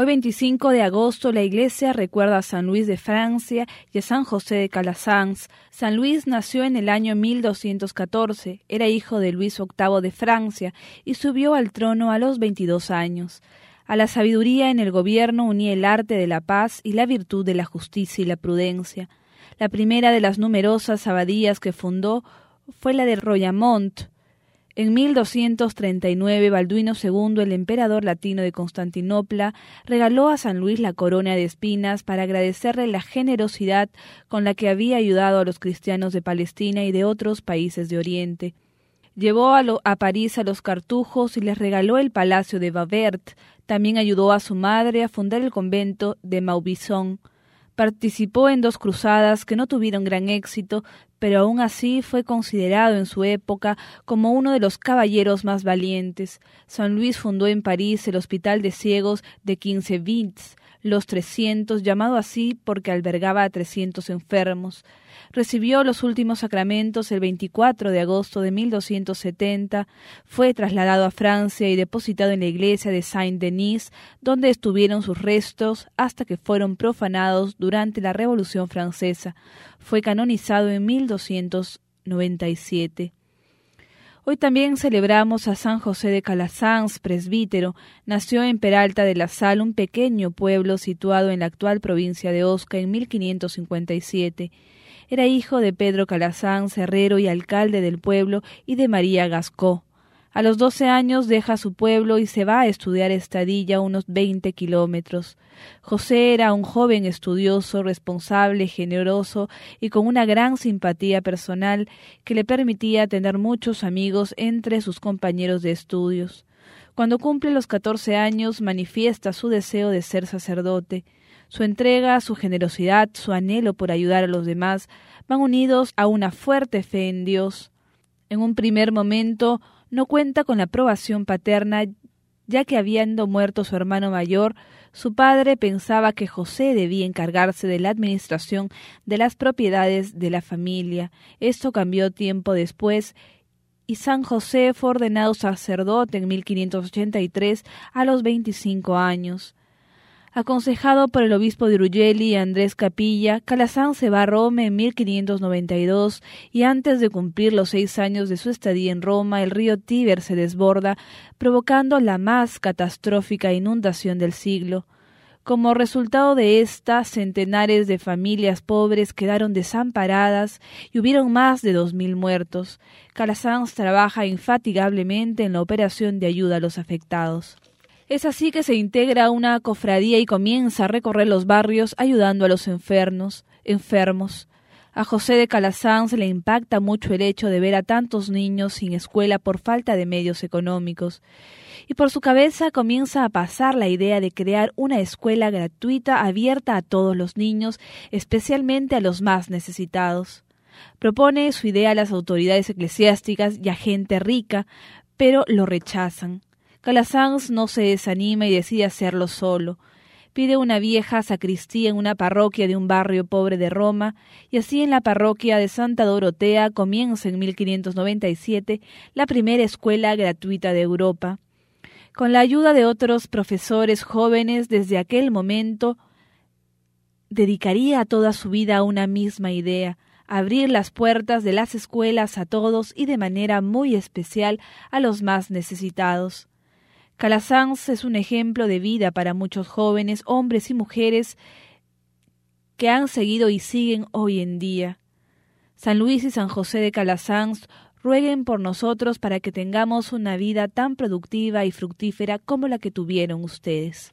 Hoy 25 de agosto la iglesia recuerda a San Luis de Francia y a San José de Calasanz. San Luis nació en el año 1214, era hijo de Luis VIII de Francia y subió al trono a los 22 años. A la sabiduría en el gobierno unía el arte de la paz y la virtud de la justicia y la prudencia. La primera de las numerosas abadías que fundó fue la de Royamont, en 1239, Balduino II, el emperador latino de Constantinopla, regaló a San Luis la corona de espinas para agradecerle la generosidad con la que había ayudado a los cristianos de Palestina y de otros países de Oriente. Llevó a, París a los cartujos y les regaló el palacio de Bavert. También ayudó a su madre a fundar el convento de Maubison. Participó en dos cruzadas que no tuvieron gran éxito, pero aún así fue considerado en su época como uno de los caballeros más valientes. San Luis fundó en París el Hospital de Ciegos de Quincevits, los trescientos, llamado así porque albergaba a trescientos enfermos. Recibió los últimos sacramentos el 24 de agosto de 1270, fue trasladado a Francia y depositado en la iglesia de Saint-Denis, donde estuvieron sus restos hasta que fueron profanados durante la Revolución Francesa. Fue canonizado en 1297. Hoy también celebramos a San José de Calasanz, presbítero. Nació en Peralta de la Sal, un pequeño pueblo situado en la actual provincia de Osca, en 1557. Era hijo de Pedro Calasanz, herrero y alcalde del pueblo, y de María Gascó. A los doce años deja su pueblo y se va a estudiar estadilla unos veinte kilómetros. José era un joven estudioso, responsable, generoso y con una gran simpatía personal que le permitía tener muchos amigos entre sus compañeros de estudios. Cuando cumple los catorce años manifiesta su deseo de ser sacerdote. Su entrega, su generosidad, su anhelo por ayudar a los demás van unidos a una fuerte fe en Dios. En un primer momento no cuenta con la aprobación paterna, ya que habiendo muerto su hermano mayor, su padre pensaba que José debía encargarse de la administración de las propiedades de la familia. Esto cambió tiempo después y San José fue ordenado sacerdote en 1583 a los 25 años. Aconsejado por el obispo de Urugeli, Andrés Capilla, Calazán se va a Roma en 1592 y antes de cumplir los seis años de su estadía en Roma, el río Tíber se desborda, provocando la más catastrófica inundación del siglo. Como resultado de esta, centenares de familias pobres quedaron desamparadas y hubieron más de dos mil muertos. Calasanz trabaja infatigablemente en la operación de ayuda a los afectados. Es así que se integra una cofradía y comienza a recorrer los barrios ayudando a los enfermos. enfermos. A José de Calasanz le impacta mucho el hecho de ver a tantos niños sin escuela por falta de medios económicos. Y por su cabeza comienza a pasar la idea de crear una escuela gratuita abierta a todos los niños, especialmente a los más necesitados. Propone su idea a las autoridades eclesiásticas y a gente rica, pero lo rechazan. Calasanz no se desanima y decide hacerlo solo. Pide una vieja sacristía en una parroquia de un barrio pobre de Roma, y así en la parroquia de Santa Dorotea comienza en 1597 la primera escuela gratuita de Europa. Con la ayuda de otros profesores jóvenes, desde aquel momento dedicaría toda su vida a una misma idea, abrir las puertas de las escuelas a todos y de manera muy especial a los más necesitados. Calasanz es un ejemplo de vida para muchos jóvenes, hombres y mujeres que han seguido y siguen hoy en día. San Luis y San José de Calasanz rueguen por nosotros para que tengamos una vida tan productiva y fructífera como la que tuvieron ustedes.